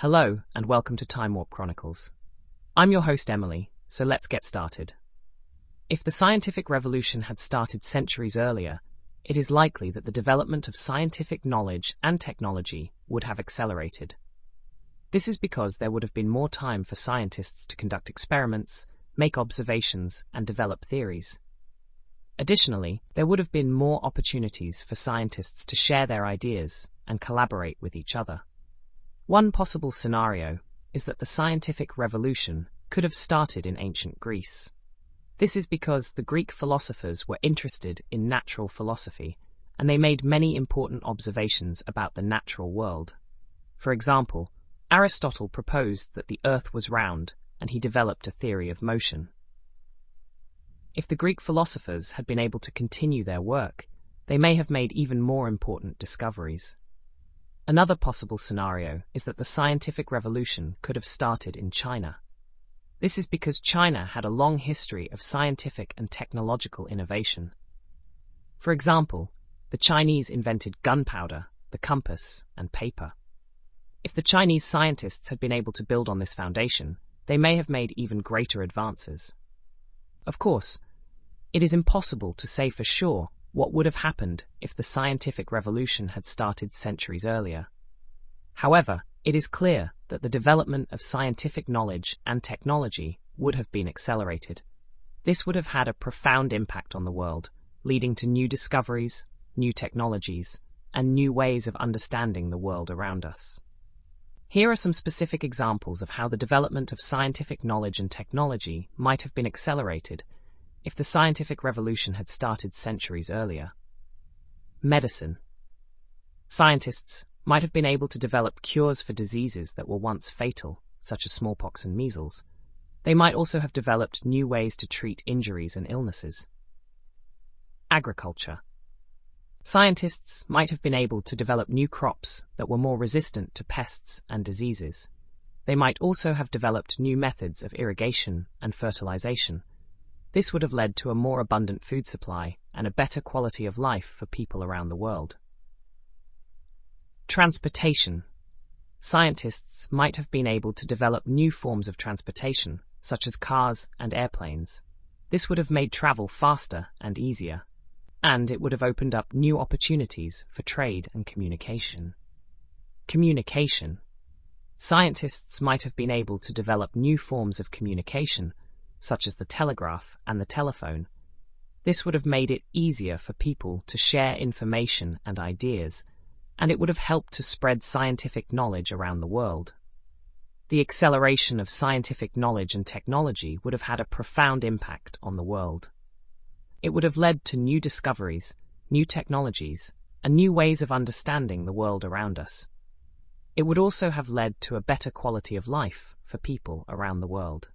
Hello, and welcome to Time Warp Chronicles. I'm your host, Emily, so let's get started. If the scientific revolution had started centuries earlier, it is likely that the development of scientific knowledge and technology would have accelerated. This is because there would have been more time for scientists to conduct experiments, make observations, and develop theories. Additionally, there would have been more opportunities for scientists to share their ideas and collaborate with each other. One possible scenario is that the scientific revolution could have started in ancient Greece. This is because the Greek philosophers were interested in natural philosophy, and they made many important observations about the natural world. For example, Aristotle proposed that the earth was round, and he developed a theory of motion. If the Greek philosophers had been able to continue their work, they may have made even more important discoveries. Another possible scenario is that the scientific revolution could have started in China. This is because China had a long history of scientific and technological innovation. For example, the Chinese invented gunpowder, the compass, and paper. If the Chinese scientists had been able to build on this foundation, they may have made even greater advances. Of course, it is impossible to say for sure what would have happened if the scientific revolution had started centuries earlier. However, it is clear that the development of scientific knowledge and technology would have been accelerated. This would have had a profound impact on the world, leading to new discoveries, new technologies, and new ways of understanding the world around us. Here are some specific examples of how the development of scientific knowledge and technology might have been accelerated if the scientific revolution had started centuries earlier. Medicine. Scientists might have been able to develop cures for diseases that were once fatal, such as smallpox and measles. They might also have developed new ways to treat injuries and illnesses. Agriculture. Scientists might have been able to develop new crops that were more resistant to pests and diseases. They might also have developed new methods of irrigation and fertilization this would have led to a more abundant food supply and a better quality of life for people around the world. Transportation. Scientists might have been able to develop new forms of transportation, such as cars and airplanes. This would have made travel faster and easier, and it would have opened up new opportunities for trade and communication. Communication. Scientists might have been able to develop new forms of communication such as the telegraph and the telephone. This would have made it easier for people to share information and ideas, and it would have helped to spread scientific knowledge around the world. The acceleration of scientific knowledge and technology would have had a profound impact on the world. It would have led to new discoveries, new technologies, and new ways of understanding the world around us. It would also have led to a better quality of life for people around the world.